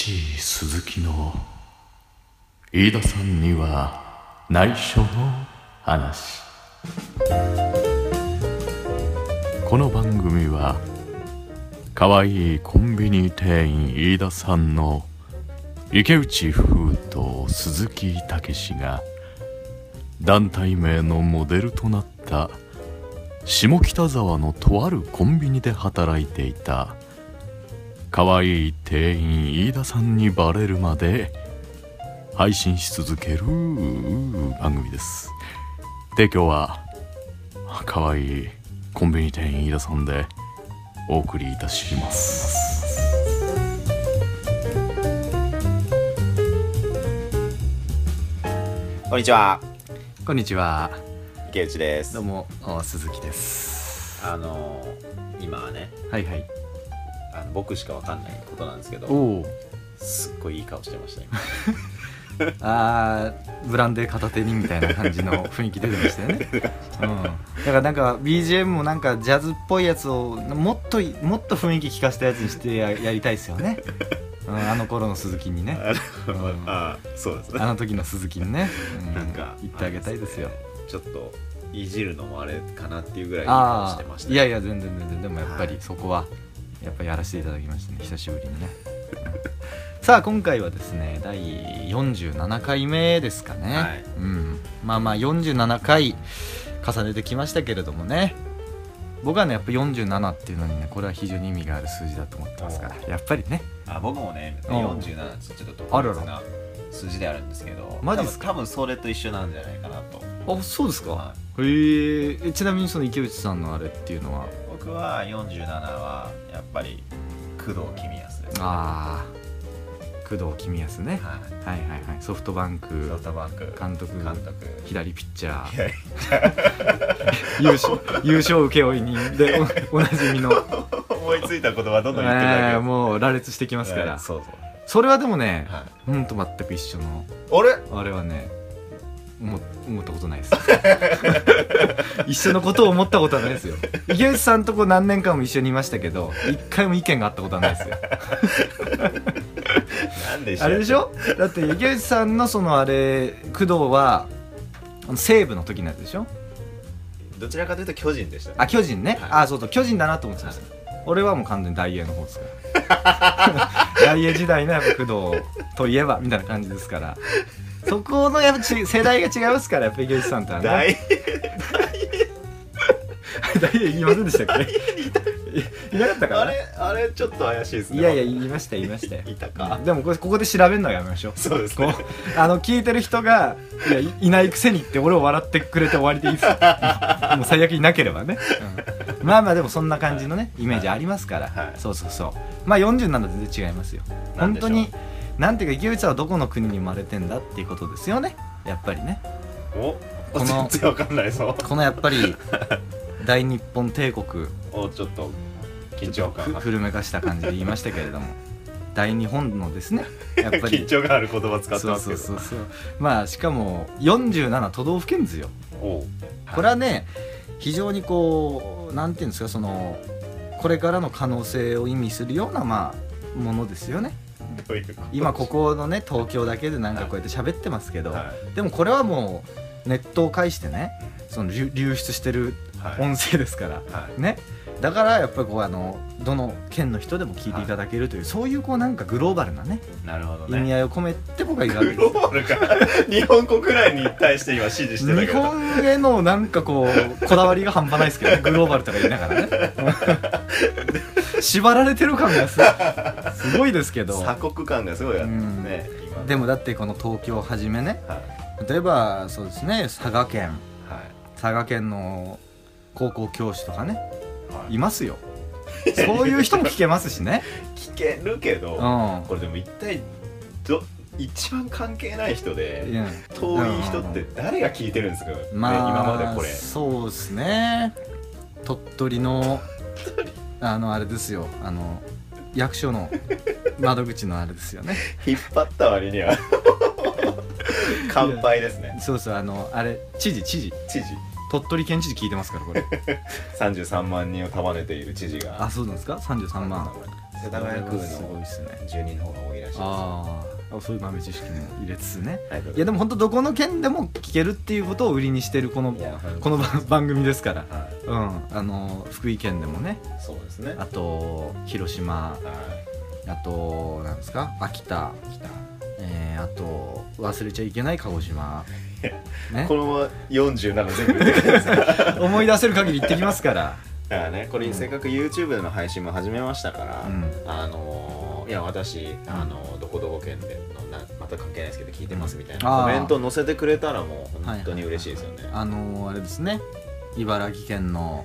鈴木の飯田さんには内緒の話。この番組はかわいいコンビニ店員飯田さんの池内風と鈴木武が団体名のモデルとなった下北沢のとあるコンビニで働いていた可愛い店員飯田さんにバレるまで配信し続ける番組です。で今日は可愛いコンビニ店員飯田さんでお送りいたします。こんにちは、こんにちは。池内です。どう。もお鈴木です。あのー今はね、はいはい僕しかわかんないことなんですけど、すっごいいい顔してました今。あーブランデー片手にみたいな感じの雰囲気出てましたよね、うん、だからなんか BGM もなんかジャズっぽいやつをもっともっと雰囲気聞かせたやつにしてややりたいですよね、うん、あの頃の鈴木にね。あのうん。あーそうですね。あの時の鈴木にね、うん、なんか言ってあげたいですよ。ちょっといじるのもあれかなっていうぐらいいい顔しあてましたあいやいや全然全然。でもやっぱりはいそこはやっぱやらせていただきましたね。久しぶりにね。さあ今回はですね第47回目ですかね、はい。うん、まあまあ47回重ねてきましたけれどもね。僕はねやっぱ47っていうのにねこれは非常に意味がある数字だと思ってますから。やっぱりね。あ僕もねうん。47ちょっと特別な数字であるんですけど、マジっすか？多分それと一緒なんじゃないかなと。あそうですか、はへー。えちなみにその池内さんのあれっていうのは？僕は47はやっぱり工藤公康です。ああ工藤公康ね。ははいはいはい。ソフトバンい。クソフトバンク。監督。監督。左ピッチャー。左 優勝優勝請負人でおおなじみの、思いついた言葉どんどん言ってるだけえーもう羅列してきますから、はいそうそう。それはでもね、はほんと全く一緒の。あれ？あれはね思思ったことないです。一緒のことを思ったことはないですよ。池内さんとこ何年間も一緒にいましたけど一回も意見があったことはないですよ。なんであれでしょ？だって池内さんのそのあれ工藤は西武の時のやつでしょ？どちらかというと巨人でしたね。あ巨人ね、はい。あそうそう巨人だなと思ってました、俺はもう完全に大英の方ですから。大英時代のやっぱ工藤といえばみたいな感じですからそこのやっぱち世代が違いますからやっぱ池内さんとはね。大 大英言いませんでしたっけ？いいなかったかな？あれあれちょっと怪しいですね。いやいや言いました言いました。よ いたか。でもこれここで調べるのはやめましょう。そうですね。あの聞いてる人がいやいいないくせにって俺を笑ってくれて終わりでいいです。よ もう最悪いなければね、うん。まあまあでもそんな感じのねイメージありますから、はい。そうそうそう。まあ47と全然違いますよ。本当になんていうか池内さんはどこの国に生まれてんだっていうことですよね。やっぱりね。おこの全然わかんないぞ。このやっぱり 大日本帝国。おちょっと緊張感ふ古めかした感じで言いましたけれども。大日本のですね。やっぱり。緊張がある言葉使ってますけど。そうそうそうまあしかも47都道府県ですよ。おう。これはね非常にこうなんていうんですかそのこれからの可能性を意味するようなまあものですよね今ここのね東京だけでなんかこうやって喋ってますけど、はでもこれはもうネットを介してねその流流出してるいはい。音声ですから、はい。ね。だからやっぱりこうあのどの県の人でも聞いていただけるという、そういうこうなんかグローバルなねなるほど意味ね合いを込めて僕は言うわけグです。ローバルか 日本国内に対して今指示してた日けど。本へのなんかこうこだわりが半端ないですけどね。グローバルとか言いながらね。縛られてる感がすすごいですけど。鎖国感がすごいある。うん。ね今。でもだってこの東京をはじめね。はい。例えばそうですね佐賀県。はい。佐賀県の高校教師とかね。はい。いますよ。そういう人も聞けますしね。聞けるけどうん。これでも一体ど一番関係ない人で遠い人って誰が聞いてるんですか、ねまあ今までこれ。そうですね。鳥取のあのあれですよ。あの役所の窓口のあれですよね。引っ張った割には。乾杯ですね。そうそうあのあれ知事知事。知事。鳥取県知事聞いてますからこれ。33万人を束ねている知事が。あそうなんですか？33万。世田谷区のすごいっすね。住人の方が多いらしいですよ。ああそういう豆知識も入れつつね。はいいやでも本当どこの県でも聞けるっていうことを売りにしてるこのこの番番組ですから。はい。うん。あの福井県でもね。そうですね。あと広島。はい。あとなんですか？秋田。来たえー、あと忘れちゃいけない鹿児島。ね。このまま47全部言ってください。思い出せる限り行ってきますから。だからねこれせっかく YouTube での配信も始めましたから、うん。あのーいや私あのーどこどこ県でのなまた関係ないですけど聞いてますみたいあー。なコメント載せてくれたらもう本当に嬉しいですよね、あのーあれですね。茨城県の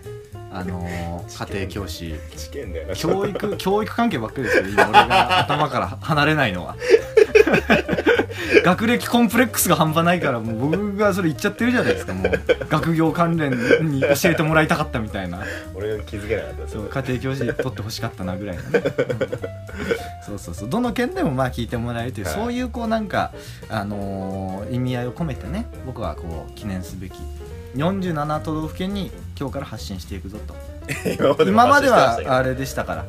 あのー 家庭教師。試験だよな。教育教育関係ばっかりですけど今俺が頭から離れないのは 学歴コンプレックスが半端ないからもう僕がそれ言っちゃってるじゃないですか。もう学業関連に教えてもらいたかったみたいな。俺が気づけなかったそう家庭教師取ってほしかったなぐらいのね、うん。そうそうそう。どの県でもまあ聞いてもらえるという、はい。そういうこうなんか、あのー意味合いを込めてね僕はこう記念すべき。47都道府県に今日から発信していくぞと。今今まではあれでしたから。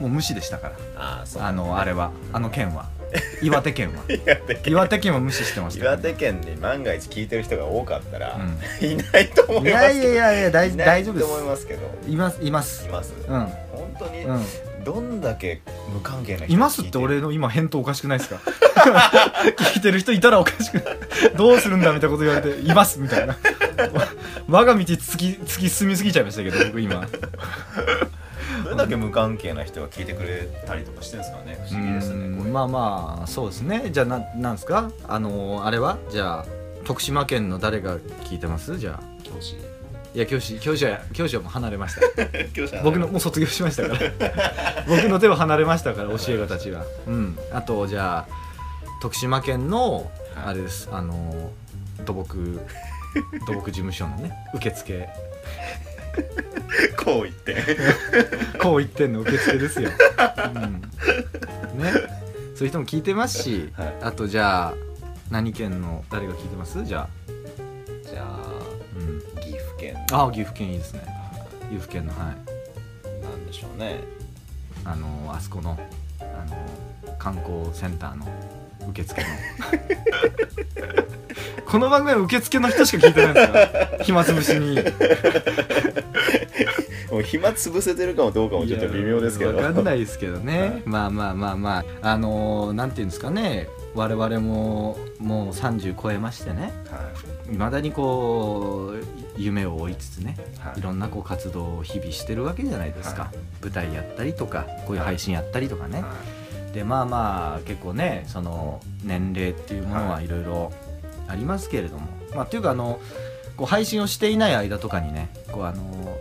もう無視でしたから。あのあれは。あの県は岩手県は。岩手県。岩手県は無視してましたから岩手県に万が一聞いてる人が多かったら、ういないと思いますけど。いやいやいやいや大いない大丈夫でと思いますけど。す。いますいます。います、うん。本当に、うん。どんだけ無関係な人いますって俺の今返答おかしくないですか？聞いてる人いたらおかしくない。どうするんだみたいなこと言われていますみたいな。我が道突き突き進みすぎちゃいましたけど僕今どれだけ無関係な人が聞いてくれたりとかしてるんですかね。不思議ですねまあまあそうですね。じゃあななんですか？あのーあれは？じゃあ徳島県の誰が聞いてます？じゃあ。教師。いや教師教師は教師はもう離れました。教師僕のもう卒業しましたから。僕の手を離れましたから教え子たちは。うん。あとじゃあ徳島県のはい。あれです。あの土木土木事務所のね受付。こう言ってこう言ってんの受付ですよ、うん、ね。そういう人も聞いてますし、はい。あとじゃあ何県の誰が聞いてます？じゃあ、じゃあうん、岐阜県。あ岐阜県いいですね。岐阜県のはい。なんでしょうね。あのあそこのあの観光センターの受付の。この番組は受付の人しか聞いてないんですか暇つぶしに暇潰せてるかもどうかもちょっと微妙ですけど。わかんないですけどね、はい。まあまあまあまあ。あのーなんていうんですかね。我々ももう30超えましてね。はい。まだにこう夢を追いつつね。はい。いろんなこう活動を日々してるわけじゃないですか、は舞台やったりとかこういう配信やったりとかね、はでまあまあ結構ねその年齢っていうものはい。ろいろありますけれども、まあっていうかあのこう配信をしていない間とかにねこうあの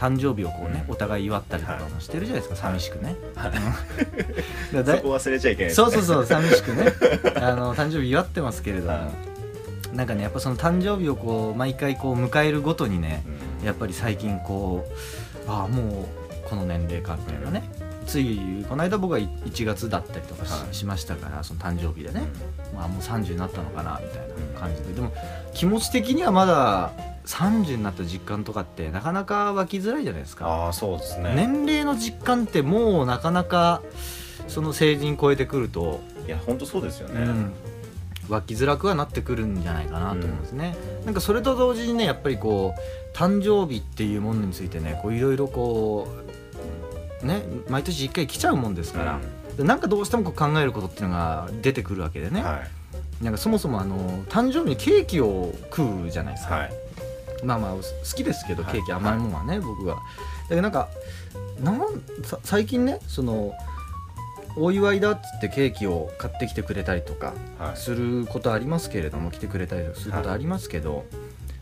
誕生日をこうね、うん。お互い祝ったりとかもしてるじゃないですか、寂しくね。はい。うん。だそこ忘れちゃいけないですそうそうそう寂しくね。あの誕生日祝ってますけれども、はなんかねやっぱその誕生日をこう毎回こう迎えるごとにねうん。やっぱり最近こうああもうこの年齢かみたいなね、ついこの間僕は1月だったりとかし,、はい。しましたからその誕生日でね、まあもう30になったのかなみたいな感じで、でも気持ち的にはまだ30になった実感とかってなかなか湧きづらいじゃないですか。ああそうですね。年齢の実感ってもうなかなかその成人超えてくると、いや本当そうですよね、うん、湧きづらくはなってくるんじゃないかなと思うんですね、なんかそれと同時にねやっぱりこう誕生日っていうものについてねこういろいろこうね毎年1回来ちゃうもんですから、でなんかどうしてもこう考えることっていうのが出てくるわけでね、はいなんかそもそもあの誕生日にケーキを食うじゃないですか、はい。まあまあ好きですけどはい。ケーキ甘いものはね、僕は。だけどなんかなんさ最近ねそのお祝いだっつってケーキを買ってきてくれたりとかはい。することありますけれども来てくれたりすることありますけど、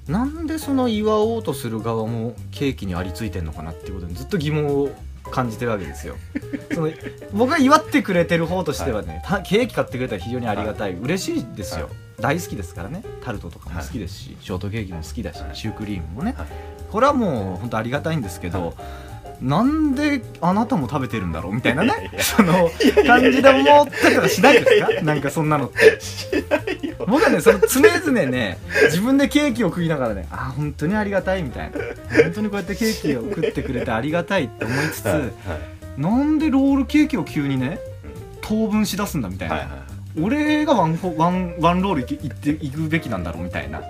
なんでその祝おうとする側もケーキにありついてんのかなっていうことにずっと疑問を感じてるわけですよ。その僕が祝ってくれてる方としてはね、たケーキ買ってくれたら非常にありがたい、嬉しいですよ、はい。大好きですからね。タルトとかも好きですし、ショートケーキも好きだし、はい。シュークリームもね、はい。これはもう本当ありがたいんですけど、なんであなたも食べてるんだろうみたいなねその感じで思ったりとかしないですか？なんかそんなのって。僕はねその常々ね自分でケーキを食いながらねあ本当にありがたいみたいな。本当にこうやってケーキを食ってくれてありがたいって思いつつ、なんでロールケーキを急にね当分しだすんだみたいな、俺がワンワンワンロールいっていくべきなんだろうみたいな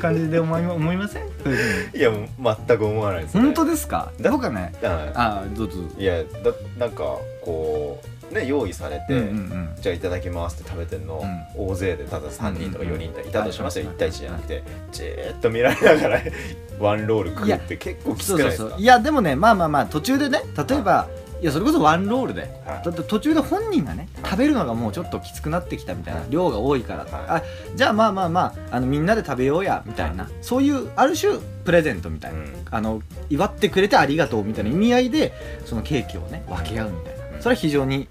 感じで思いま思いません？そういうふうにいやもう全く思わないですね。本当ですか？だ僕はね。はあどうぞ。いいやだなんかこうね用意されて、うんうんうん。じゃあいただきますって食べてんの、大勢でただ3人とか4人いたとしますよ、うん1対1じゃなくてじーっと見られながら ワンロール食うって結構きつそうそうくないですか？そういやでもねまあまあまあ途中でね例えば、い、やそれこそワンロールで、はい。だって途中で本人がね食べるのがもうちょっときつくなってきたみたいな、はい。量が多いから、はい。あじゃあまあまあまああのみんなで食べようやみたいな、そういうある種プレゼントみたいな、うん。あの祝ってくれてありがとうみたいな意味合いでそのケーキをね分け合うみたいな、うん。それは非常に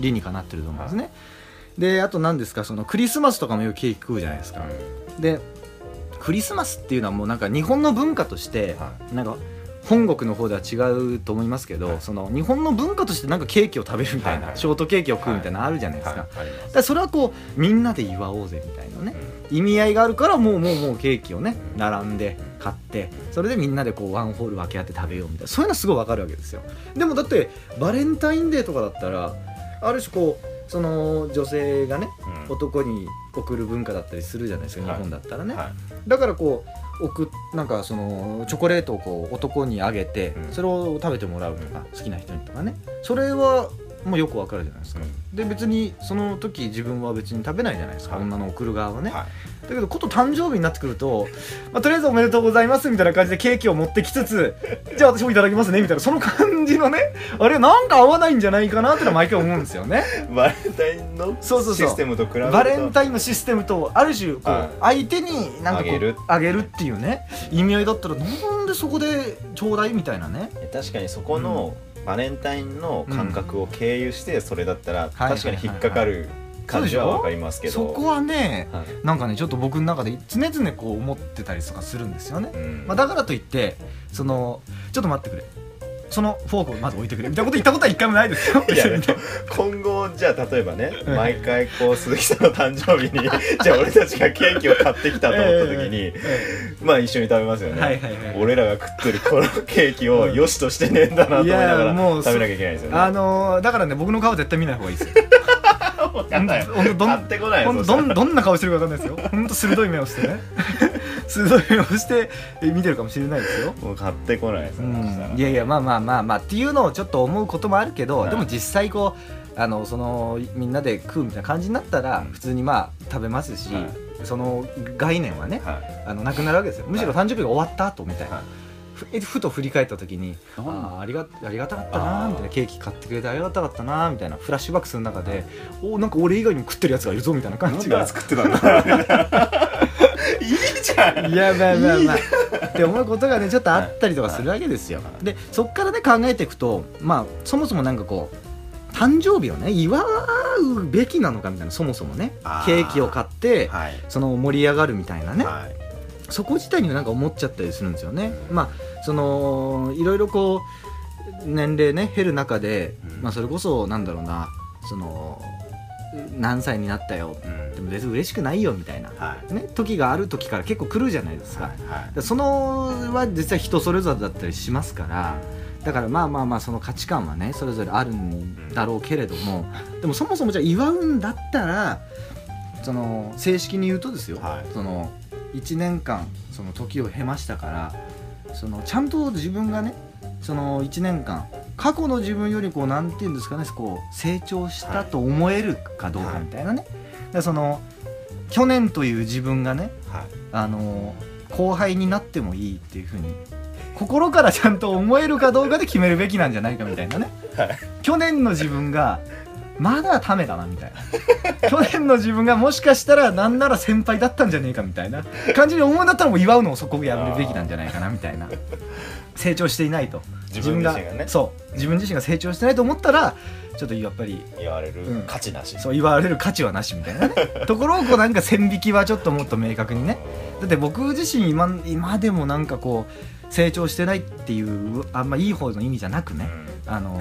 理にかなってると思うんですね、であと何ですか？そのクリスマスとかもよくケーキ食うじゃないですか、でクリスマスっていうのはもうなんか日本の文化として、はなんか本国の方では違うと思いますけど、はい。その日本の文化としてなんかケーキを食べるみたいな、はいはいショートケーキを食うみたいなのあるじゃないですか,、だそれはこうみんなで祝おうぜみたいなね、意味合いがあるからもうもうもうケーキをねうん。並んで買ってそれでみんなでこうワンホール分け合って食べようみたいな。そういうのすごいわかるわけですよ。でもだってバレンタインデーとかだったらある種こうその女性がねうん。男に送る文化だったりするじゃないですか、はい。日本だったらね、はい。だからこう送なんかそのチョコレートをこう男にあげて、うん。それを食べてもらうとか、好きな人にとかね。それはもうよくわかるじゃないですか、で別にその時自分は別に食べないじゃないですか、はい。女の送る側はね、はい。だけどこと誕生日になってくると、まあ、とりあえずおめでとうございますみたいな感じでケーキを持ってきつつ じゃあ私もいただきますねみたいな。その感じのねあれなんか合わないんじゃないかなってのは毎回思うんですよね。バレンタインのそうそうそう。システムと比べると。バレンタインのシステムとある種こう、はい。相手になんかこうあげる。っていうね意味合いだったらなんでそこでちょうだいみたいなね。確かにそこのバレンタインの感覚を経由してそれだったらはい確かに引っかかる感じはわかりますけど。そこはねはい。なんかねちょっと僕の中で常々こう思ってたりとかするんですよね、うん。まあ、だからといってそのちょっと待ってくれそのフォークをまず置いてくれ。みたいなこと言ったことは一回もないですよ。今後じゃあ例えばねうん。毎回こう鈴木さんの誕生日に じゃあ俺たちがケーキを買ってきたと思った時に えまあ一緒に食べますよね、はいはいはい俺らが食ってるこのケーキを良しとしてねえんだなと思いながら食べなきゃいけないですよね。あのーだからね僕の顔絶対見ない方がいいですよ どんな顔してるか分かんないですよ。ほんと鋭い目をしてね。鋭い目をしてえ見てるかもしれないですよ。もう買ってこないですうん、いやいやまあまあまあまあっていうのをちょっと思うこともあるけど、はい。でも実際こうあのそのみんなで食うみたいな感じになったらうん。普通にまあ食べますし、はい。その概念はねはい。あのなくなるわけですよ。むしろ誕生日が終わった後みたいな、はいふと振り返った時にああありがありがたかったなみたいな。ケーキ買ってくれてありがたかったなみたいな。フラッシュバックする中でおなんか俺以外にも食ってるやつがいるぞみたいな感じが。作ってたんだいいじゃん。いやまあまあまあ。って思うことがねちょっとあったりとかするわけですよ、はい。でそっからね考えていくとまあそもそもなんかこう誕生日をね祝うべきなのかみたいなそもそもね。ケーキを買ってはい。その盛り上がるみたいなね、はい。そこ自体にはなんか思っちゃったりするんですよね。まあそのいろいろこう年齢ね減る中で、うん。まあそれこそなんだろうなその何歳になったようん。でも別に嬉しくないよみたいな、はい。ね、時がある時から結構来るじゃないですか。はいはい。でそのは実は人それぞれだったりしますからだからまあまあまあその価値観はねそれぞれあるんだろうけれども、でもそもそもじゃあ祝うんだったらその正式に言うとですよ、はい。その1年間その時を経ましたからそのちゃんと自分がねその1年間過去の自分よりこうなんていうんですかねこう成長したと思えるかどうかみたいなね、だからその去年という自分がねはい。あの後輩になってもいいっていうふうに心からちゃんと思えるかどうかで決めるべきなんじゃないかみたいなね、はい。去年の自分がまだためだなみたいな。去年の自分がもしかしたらなんなら先輩だったんじゃねえかみたいな。感じに思うんだったらもう祝うのをそこをやるべきなんじゃないかなみたいな。成長していないと。自分自身がね。そう。自分自身が成長してないと思ったらちょっとやっぱり言われるうん。価値なし。そう言われる価値はなしみたいなね。ところをこうなんか線引きはちょっともっと明確にね。だって僕自身今今でもなんかこう成長してないっていうあんまいい方の意味じゃなくねあの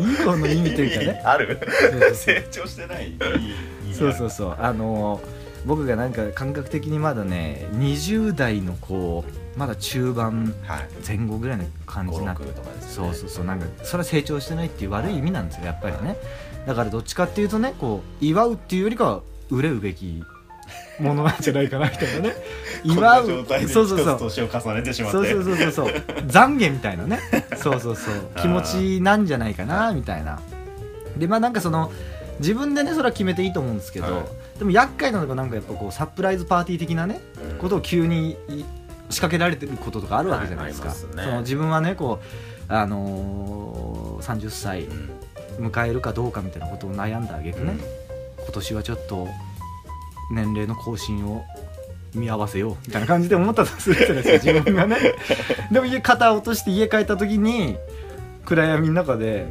いい方の意味というかね。ある？成長してない？そうそうそう。あの僕がなんか感覚的にまだね20代のこうまだ中盤はい。前後ぐらいの感じになって56とかですそうそうそう。なんかそれは成長してないっていう悪い意味なんですよやっぱりね。だからどっちかっていうとねこう祝うっていうよりかは憂うべきものなんじゃないかなみたいなね。祝 うこんな状態でそうそうそう。年を重ねてしまって。そうそうそうそう。そう懺悔みたいなね。そうそうそう。気持ちなんじゃないかなみたいな。でまあなんかその自分でねそれは決めていいと思うんですけど、はい。でも厄介なのがなんかやっぱこうサプライズパーティー的なねうん。ことを急にい仕掛けられてることとかあるわけじゃないですか、はいすね。その自分はねこうあのー、30歳うん。迎えるかどうかみたいなことを悩んだあげくね、今年はちょっと年齢の更新を見合わせようみたいな感じで思ったとするじゃないですか自分がね。でも家肩を落として家帰った時に暗闇の中で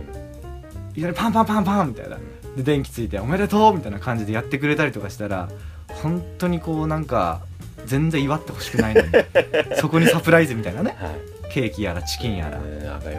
いきなりパンパンパンパンみたいな。で電気ついて「おめでとう!」みたいな感じでやってくれたりとかしたら本当にこうなんか全然祝ってほしくないのに そこにサプライズみたいなね。はい。ケーキやらチキンやら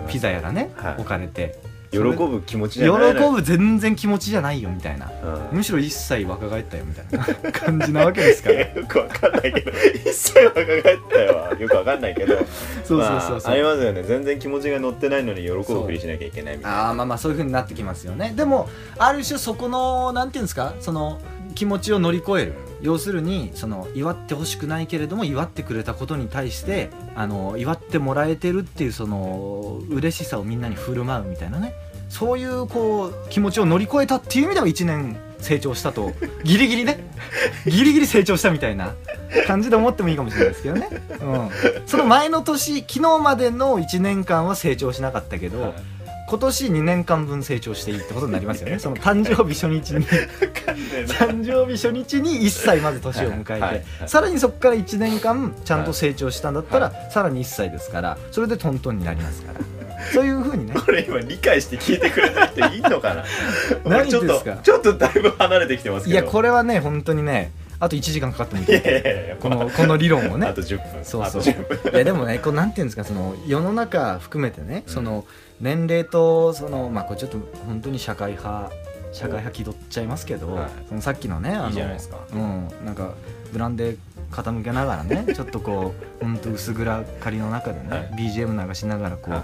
ピザやらね、はい。置かれて喜ぶ気持ち喜じゃない。ぶ全然気持ちじゃないよみたいな。うん。むしろ一切若返ったよみたいな。感じなわけですから。よくわかんないけど。一切若返ったよ。はよくわかんないけど。そうそうそうまあ、そう、ありますよね。全然気持ちが乗ってないのに喜ぶふりしなきゃいけないみたいな。ああまあまあそういう風になってきますよね。でもある種そこのなんていうんですか？その気持ちを乗り越える要するにその祝ってほしくないけれども祝ってくれたことに対してあの祝ってもらえてるっていうその嬉しさをみんなに振る舞うみたいなね。そういうこう気持ちを乗り越えたっていう意味では1年成長したと。ギリギリね。ギリギリ成長したみたいな感じで思ってもいいかもしれないですけどね、うん、その前の年昨日までの1年間は成長しなかったけど、はい今年2年間分成長していいってことになりますよね。その誕生日初日に。誕生日初日に1歳まず年を迎えて、はいはいさらにそこから1年間ちゃんと成長したんだったら、はさらに1歳ですからそれでトントンになりますから。そういうふうにね。これ今理解して聞いてくれない人いんのかな。何ちょっですかとちょっとだいぶ離れてきてますけど。いやこれはね本当にねあと1時間かかってもいいこのこの理論をね。あと10分。そうそう。あと10分。いやでもねこうなんていうんですかその世の中含めてね、その年齢とそのまあこれちょっと本当に社会派社会派気取っちゃいますけど、はい。そのさっきのねあのいいじゃないですか。うんなんかブランデー傾けながらねちょっとこう本当薄暗がりの中でね、はい。BGM 流しながらこう、はい。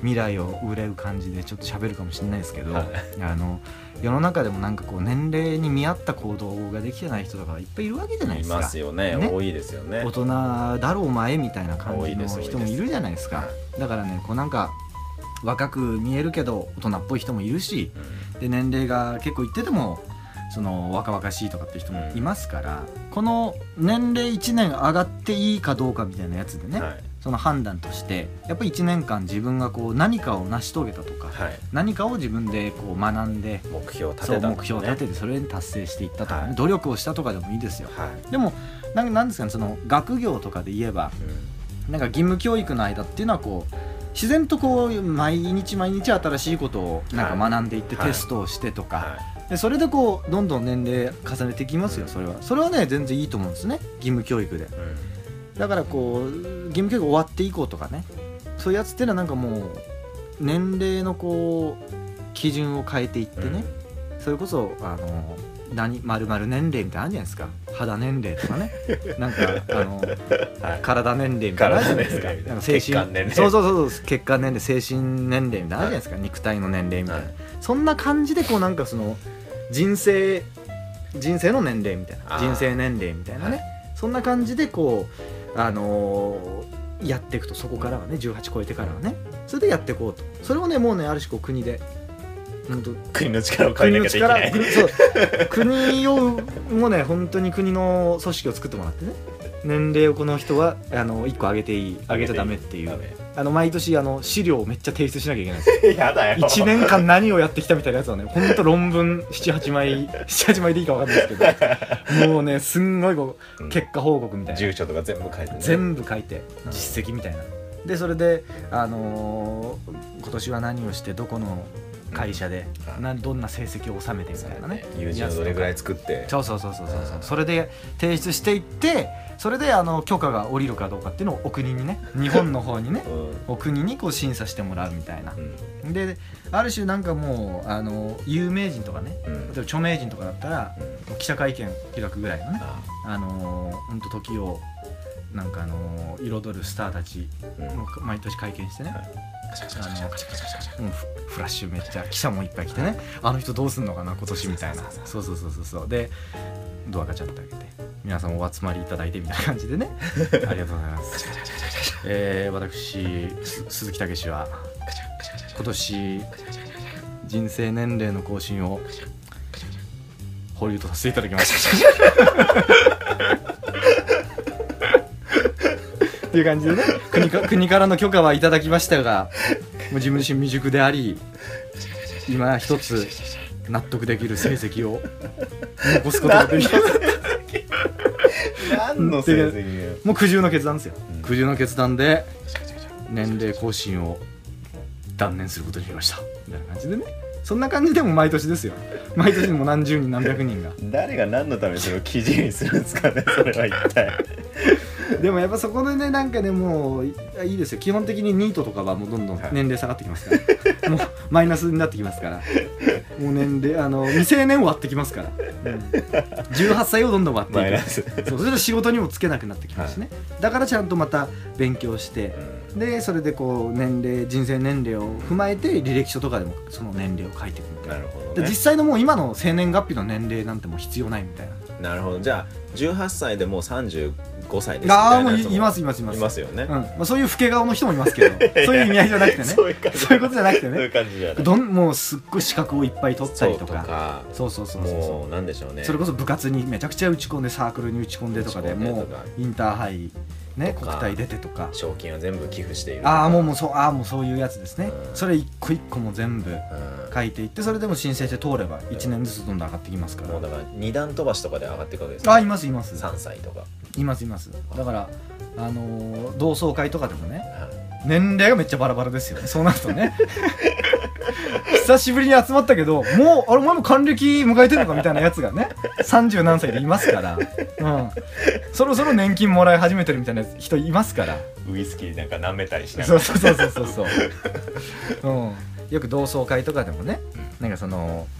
未来を憂う感じでちょっと喋るかもしれないですけど、はい。あの世の中でもなんかこう年齢に見合った行動ができてない人とかいっぱいいるわけじゃないでいすか。ますよね。ね。多いですよね。大人だろう前みたいな感じの人もいるじゃないですか。はだからねこうなんか若く見えるけど大人っぽい人もいるしうん。で年齢が結構いっててもその若々しいとかって人もいますから、この年齢1年上がっていいかどうかみたいなやつでね、はい。その判断としてやっぱり1年間自分がこう何かを成し遂げたとか、はい。何かを自分でこう学んで目標を立てたん目標を立ててそれに達成していったとかね、はい。努力をしたとかでもいいですよ。はい。でもなんなんですかねその学業とかで言えばなんか義務教育の間っていうのはこう自然とこう毎日毎日新しいことをなんか学んでいってはいテストをしてとか、はでそれでこうどんどん年齢重ねていきますよそれは。それはね全然いいと思うんですね。義務教育で。だからこう義務教育終わっていこうとかね。そういうやつっていうのはなんかもう年齢のこう基準を変えていってね、それこそあの何まるまる年齢みたいなのあるじゃないですか。肌年齢とかね。なんかあのはい。体年齢みたいなのあるじゃないですか。な。んか精神そうそうそうそう。血管年齢精神年齢みたいなのあるじゃないですか、肉体の年齢みたいな、はい。そんな感じでこうなんかその人生人生の年齢みたいな。人生年齢みたいなね、はい。そんな感じでこうあのーやっていくと。そこからはね18超えてからはね。それでやっていこうと。それをねもうねある種こう国で国の力を借りな国きゃいけない。国そう国をもうね本当に国の組織を作ってもらってね。年齢をこの人はあの1個上げていい上げちゃダメっていう。あの毎年あの資料をめっちゃ提出しなきゃいけないんですよ。やだよ。1年間何をやってきたみたいなやつをねほんと論文78枚 78枚でいいか分かんないですけど。もうねすんごいこううん。結果報告みたいな。住所とか全部書いてね。全部書いて。実績みたいな。でそれで、あのー今年は何をしてどこの会社で、はいなどんな成績を収めてみたいなね。友人をどれぐらい作って。そうそうそうそうそう。そそれで提出していってそれであの許可が下りるかどうかっていうのをお国にね 日本の方にねうん。お国にこう審査してもらうみたいな。うん。である種なんかもうあの有名人とかねうん。例えば著名人とかだったらうん。記者会見開くぐらいのねああ。のー、ほんと時をなんかあの彩るスターたち毎年会見してね、はいカシャカシャカシャカシャカシャカシャうんフラッシュめっちゃ記者もいっぱい来てねあの人どうすんのかな今年みたいなそうそうそうそうそうでドアガチャって開けて皆さんお集まりいただいてみたいな感じでねありがとうございますえー、私鈴木武は今年人生年齢の更新を保留とさせていただきましたっていう感じでね。国か国からの許可はいただきましたがもう自分自身未熟であり今一つ納得できる成績を残すことができる何の成績よ。もう苦渋の決断ですよ、うん。苦渋の決断で年齢更新を断念することにしました。みたいな感じでね。そんな感じでも毎年ですよ。毎年もう何十人何百人が。誰が何のためにそれを記事にするんですかねそれは一体 でもやっぱそこでねなんかねもういいいですよ。基本的にニートとかはもうどんどんはい。年齢下がってきますから、もうマイナスになってきますから。もう年齢あの未成年を割ってきますから、うん、18歳をどんどん割っていく。そうそれで仕事にもつけなくなってきますしね、だからちゃんとまた勉強してでそれでこう年齢人生年齢を踏まえて履歴書とかでもその年齢を書いていくみたいな。なるほど、ね。で実、際のもう今の生年月日の年齢なんてもう必要ないみたいななるほど。じゃあ18歳でもう35歳ですみああもうたいなやついいますいますいます。いますよね、うん。まあ、そういう老け顔の人もいますけど。そういう意味合いじゃなくてね。そういうい。うことじゃなくてそういうね感じじゃない。どんもうすっごい資格をいっぱい取ったそうりとか。とか。そうそうそうそうもそう。なんでしょうね。それこそ部活にめちゃくちゃ打ち込んでサークルに打ち込んでとかでも打ち込んでとかうインターハイね国体出てとか。賞金を全部寄付しているああもうう、もうそうああもうそういうやつですね。うん。それ一個一個も全部うん。書いていってそれでも申請して通れば1年ずつどんどん上がってきますから。もうだから二段飛ばしとかで上がっていくわけですよあいますいます。3歳とか、いますいます。だからあのー同窓会とかでもねはい。年齢がめっちゃバラバラですよね。そうなるとね 久しぶりに集まったけどもうあれお前も還暦迎えてるのかみたいなやつがね30何歳でいますから、うん、そろそろ年金もらい始めてるみたいな人いますから。ウイスキーなんか舐めたりしながら。そうそうそうそうそう。そう、うん、よく同窓会とかでもねなんかそのん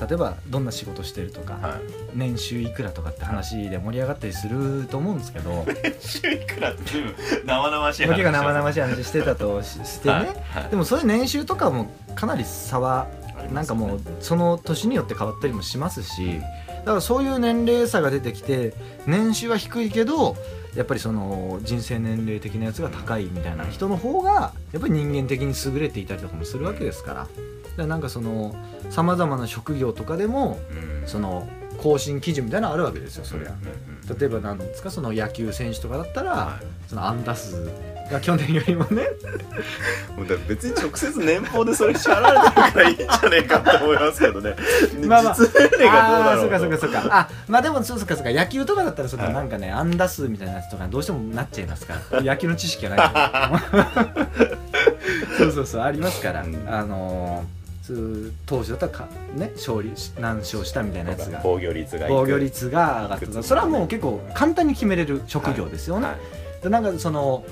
例えばどんな仕事してるとか、はい。年収いくらとかって話で盛り上がったりすると思うんですけど 週いくらって全部生々しい僕が生々しい話してたとししてね、はい。はいでもそういう年収とかもかなり差はなんかもうその年によって変わったりもしますしだからそういう年齢差が出てきて年収は低いけどやっぱりその人生年齢的なやつが高いみたいな人の方がやっぱり人間的に優れていたりとかもするわけですからなんかそのさまざまな職業とかでもうん。その更新基準みたいなのあるわけですよそりゃ。うんうん例えばなんですかその野球選手とかだったら、はい。その安打数が去年よりもね。もうだ別に直接年俸でそれ支払われてるからいいんじゃねえかと思いますけどね。まあまあ。実年齢がどうだろうと。そうかそうかそうか。あまあでもそうそうかそうか。野球とかだったらそのはい。なんかね、安打数みたいなやつとかどうしてもなっちゃいますから。野球の知識がない そうそうそうありますから、うん。あのー当時だったらかね勝利し何勝したみたいなやつが。防御率が防御率が上がったそれはもう結構簡単に決めれる職業ですよね、はいでなんかその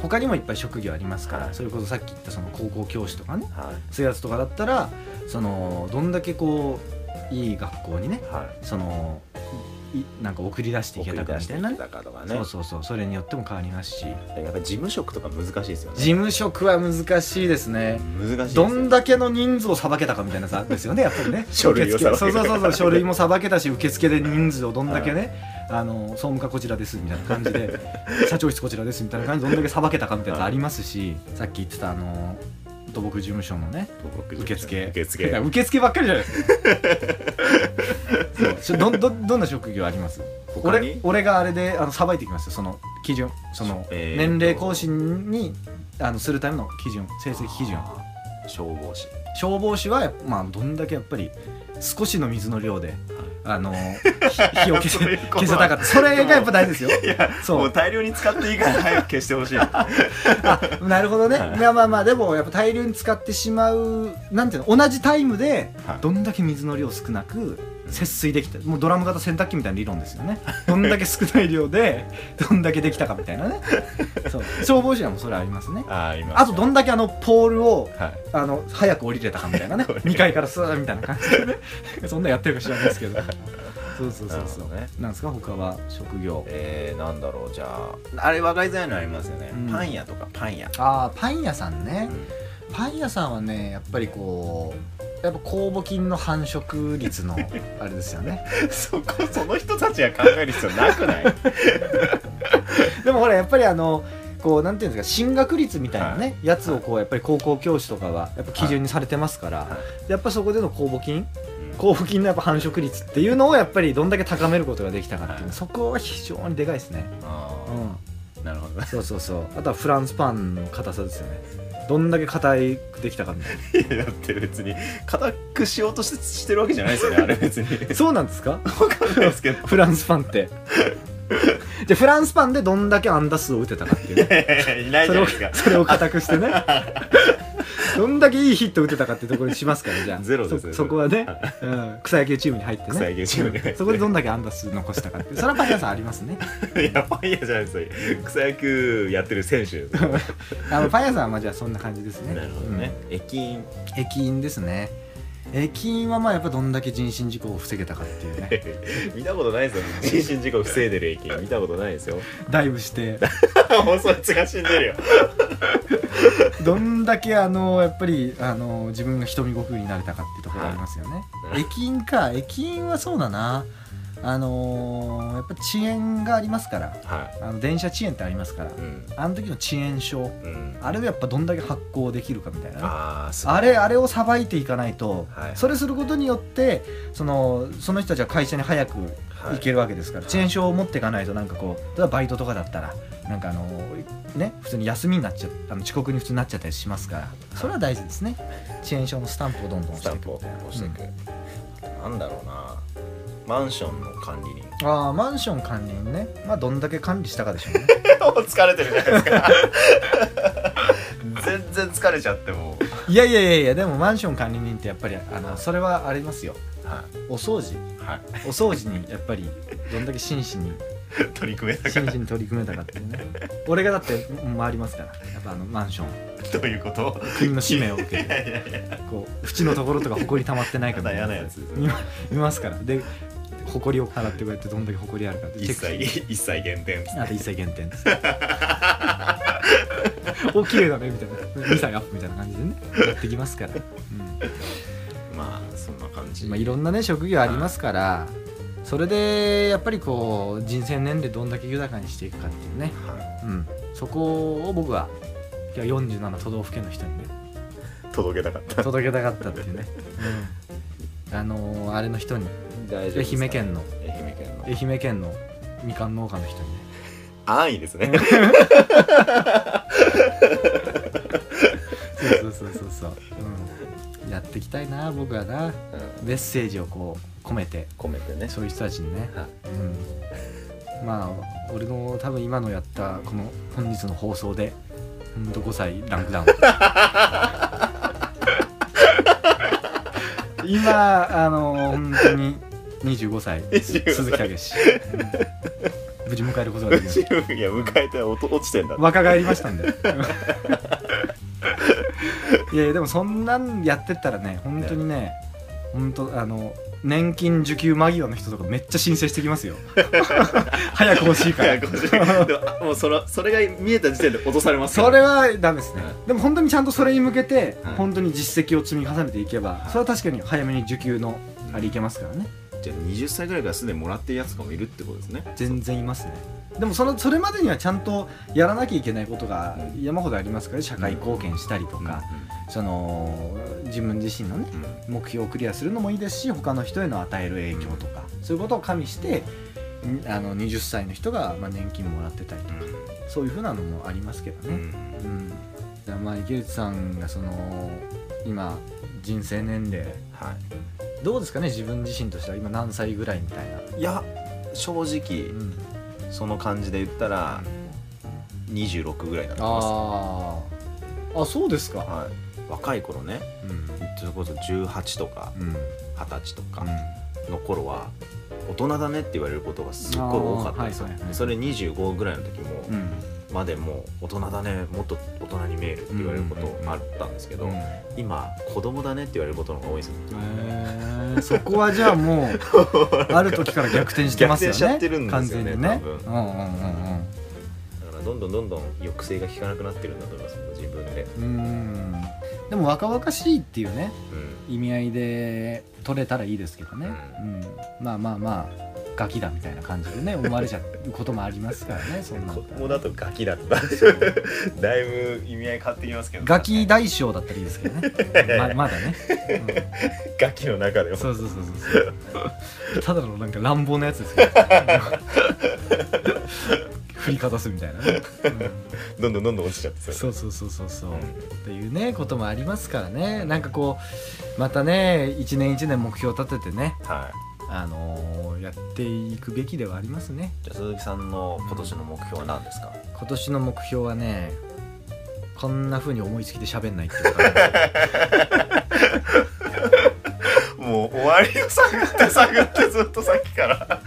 他にもいっぱい職業ありますから、はい。それこそさっき言ったその高校教師とかねはい。そういうやつとかだったらそのどんだけこういい学校にねはい。そのいなんか送り出していけたかみたいなね。そうそうそう。それによっても変わりますし。やっぱり事務職とか難しいですよね。事務職は難しいですね。難しいどよんだけの人数をさばけたかみたいなさですよねやっぱりね。書類をそうそうそうそう。書類もさばけたし受付で人数をどんだけね、あの総務課こちらですみたいな感じで 社長室こちらですみたいな感じでどんだけさばけたかみたいなやつありますしさっき言ってたあの土木事務所のね受付。受付。受付ばっかりじゃないですかそうどどどんな職業あります？他に？俺俺があれであのさばいてきますよ。その基準。その、えーと。年齢更新にあのするための基準。成績基準。消防士。消防士はまあどんだけやっぱり少しの水の量であのひ 火を消せそういうこと。消せたかった。それがやっぱ大事ですよ。いやそう。もう大量に使っていいから早く消してほしい。あなるほどね、はい。いやまあまあでもやっぱ大量に使ってしまうなんていうの同じタイムではい。どんだけ水の量少なく節水できたもうドラム型洗濯機みたいな理論ですよね。どんだけ少ない量でどんだけできたかみたいなね。そう。消防士はもうそれありますね。あありますあとどんだけあのポールをはい。あの早く降りれたかみたいなね。2階からスーみたいな感じでね。そんなやってるか知らないですけど。そうそうそうそう。なね。なんですか他は職業。えー、なんだろう。じゃああれ分かりづらいのありますよね、うん。パン屋とかパン屋、ああパン屋さんね。うん。パン屋さんはねやっぱりこうやっぱ酵母菌の繁殖率の あれですよね。そこその人たちが考える必要なくない？でもほらやっぱりあのこうなんていうんですか進学率みたいなね、やつをこうやっぱり高校教師とかはやっぱ基準にされてますから、はやっぱそこでの酵母菌うん。酵母菌のやっぱ繁殖率っていうのをやっぱりどんだけ高めることができたかっていう、はい。そこは非常にでかいですね。あうん。ーなるほど。ねそうそうそう。あとはフランスパンの硬さですよねどんだけ硬いくできたかみたいいやだって別に硬くしようとしてしてるわけじゃないですよねあれ別に。なそうなんですか？分かんないですけど。フランスパンって。じゃあフランスパンでどんだけ安打数を打てたかっていうね。いないそれをじゃないですか。それを硬くしてねどんだけいいヒット打てたかってところにしますからじゃあ。ゼロですよそそこはね、うん、草野球チームに入ってね。草野球チームに入って。そこでどんだけ安打数残したかって。それはパン屋さんありますね。いやパン屋じゃないですよ。草野球やってる選手。ですよあのパン屋さんはまあじゃあそんな感じですね。なるほどね、駅員うん。駅員。ですね。駅員はまあやっぱどんだけ人身事故を防げたかっていうね。見たことないですよ人身事故防いでる駅員。見たことないですよ。ダイブして。もうそいつが死んでるよ どんだけあのやっぱりあの自分が瞳悟空になれたかっていうところありますよね、はい。駅員か。駅員はそうだなあのーやっぱ遅延がありますから。はあの電車遅延ってありますから。いうん。あの時の遅延症。うん。あれをやっぱどんだけ発行できるかみたいなね。あれあれをさばいていかないと、はい。それすることによってそのその人たちは会社に早く行けるわけですから、遅延症を持っていかないとなんかこう例えばバイトとかだったらなんかあのね普通に休みになっちゃあの遅刻に普通になっちゃったりしますから。それは大事ですね。遅延症のスタンプをどんどん押していくスタンプを押していく、なんだろうなマンションの管理人。ああマンション管理人ね。まあどんだけ管理したかでしょうね。もう疲れてるじゃないですか。全然疲れちゃっても。いやいやいやいやでもマンション管理人ってやっぱりあのそれはありますよ。うはお掃除。い、はい、お掃除にやっぱりどんだけ真摯に 取り組めたか。真摯に取り組めたかっていうね。俺がだって回りますから。やっぱあのマンション。らどういうこと？国の使命を受けいやていやいや。こう縁のところとか埃溜まってないかみたいやつ見ますから。で埃を払ってこうやってどんだけ埃あるかって一切一切減点あと一切減点 お綺麗だねみたいな。2歳アップみたいな感じでねやってきますから、うまあそんな感じ、んまあ、いろんなね職業ありますからそれでやっぱりこう人生年齢どんだけ豊かにしていくかっていうね、はうん、そこを僕はいや47都道府県の人にねい、届けたかった。届けたかったっていうね、うん、あのーあれの人に大愛媛県の。愛媛県の。愛媛県のみかん農家の人にね。安易ですね。そうそうそうそうそう、うん、やっていきたいな僕はな。メッセージをこう込めて。込めてね。そういう人たちにね、はい。うん、まあ俺の多分今のやったこの本日の放送でほんと5歳ランクダウン。今あの本当に25歳。25歳。鈴木武史、うん。無事迎えることができました。いや迎えて落と落ちてんだ。若返りましたんで。いやいやでもそんなんやってったらね本当にね本当あの年金受給間際の人とかめっちゃ申請してきますよ。早く欲しいから。ももうそのそれが見えた時点で落とされますからそれはダメですね、はでも本当にちゃんとそれに向けて、はい本当に実績を積み重ねていけば、い。それは確かに早めに受給のあれいけますからねじゃあ20歳ぐらいからすでにもらってるやつとかもいるってことですね。全然いますね。でもそのそれまでにはちゃんとやらなきゃいけないことが山ほどありますから社会貢献したりとか、その自分自身のねうん。うん目標をクリアするのもいいですし他の人への与える影響とか、そういうことを加味してんあの20歳の人がまあ年金もらってたりとか、そういうふうなのもありますけどうん。ね、うん。まあ池内さんがその今人生年齢はどうですかね自分自身としては今何歳ぐらいみたいな、いいや正直うん、その感じで言ったら26ぐらいだと思います。あー。あそうですか、はい、若い頃ねうん。それこそ18とかうん。20歳とかの頃は大人だねって言われることがすっごい多かったんですよ、あーはいはいはいそれ25ぐらいの時も、うんまでも大人だねもっと大人に見えるって言われることあったんですけど、うん。今子供だねって言われることの方が多いですよへー。そこはじゃあもう ある時から逆転してますよね。逆転しちゃってるんですよね完全にね。多分。うんうんうんだからどんどんどんどん抑制が効かなくなってるんだと思います自分で、うん。うんでも若々しいっていうねうん。意味合いで取れたらいいですけどね、ううん。まあまあまあガキだみたいな感じでね思われちゃうこともありますからね そんな子供だとガキだった だいぶ意味合い変わってきますけど。ガキ大将だったらいいですけどね。ままだね、ガキの中でも。うんそうそうそうそう。ただのなんか乱暴なやつですけど振りかざすみたいなね、どんどんどんどん落ちちゃってうんそうそうそうそうそう、うん。っていうねこともありますからね。なんかこうまたね一年一年目標立ててね。はいあのーやっていくべきではありますね。じゃあ鈴木さんの今年の目標は何ですか？今年の目標はねこんな風に思いつきで喋んないってことなんですよ。もう終わりを探って探ってずっとさっきから。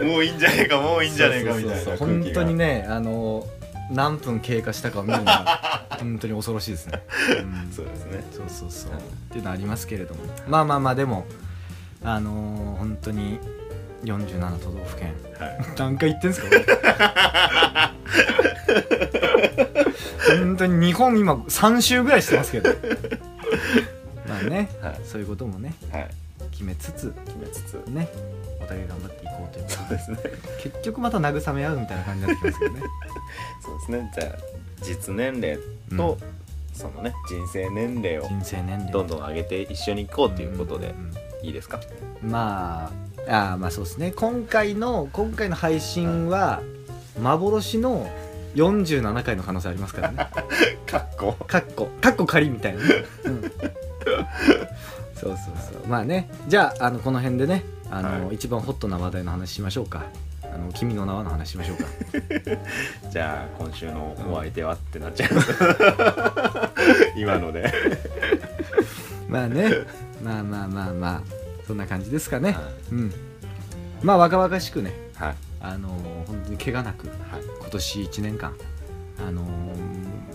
もういいんじゃねえかもういいんじゃねえかみたいな本当にねあの何分経過したかを見るのが 本当に恐ろしいですね、うん。そうですね。そうそうそう。っていうのはありますけれども。まあまあまあでもあのー本当に47都道府県。はい。何回言ってんすか俺本当に日本今3周ぐらいしてますけど。まあね、はい。そういうこともねはい。決めつつ決めつつ。ねお互い頑張っていこうという。ことそうですね。結局また慰め合うみたいな感じになってきますけどね。そうですね。じゃあ実年齢と、そのね人生年齢を人生年齢どんどん上げて一緒に行こうということで。んいいですか？まああーまあそうですね。今回の今回の配信は幻の47回の可能性ありますからね。かっこ。かっこ。かっこ仮みたいなね、うん、そうそうそう。まあね。じゃああのこの辺でねあの、はい。一番ホットな話題の話しましょうか。あの君の名はの話しましょうか。じゃあ今週のお相手はってなっちゃう。今ので。まあねまあまあまあまあそんな感じですかね、はい。うん。まあ若々しくねはい。あの本当に怪我なくはい。今年1年間あの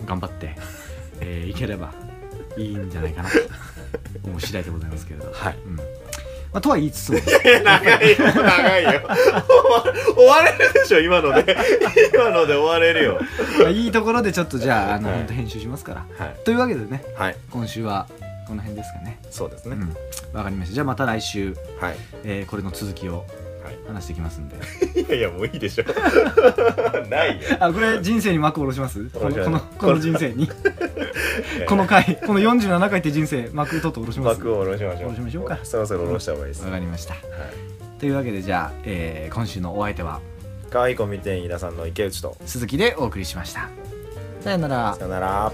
頑張って、えーいければいいんじゃないかな。と思う次第でございますけれど、はい。うん。まあ、とは言いつつも長いよ長いよ。終わ 終われるでしょ今ので。今ので終われるよ。まあいいところでちょっとじゃああの、はい。本当編集しますから。はい。というわけでねはい。今週はこの辺ですかね。そうですね、うん。わかりました。じゃあまた来週、はい。えーこれの続きをはい。話していきますんで。いやいやもういいでしょ。ないよ。あこれ人生に幕を下ろします？このこのこの人生に？え この回この47回って人生幕とっと下ろします？幕を下ろしましょう。下ろしましょうか。そろそろ下ろした方がいいです。わかりました。はい。というわけでじゃあ、えー今週のお相手は可愛いコンビニ店員飯田さんの池内と鈴木でお送りしました。さよなら。さよなら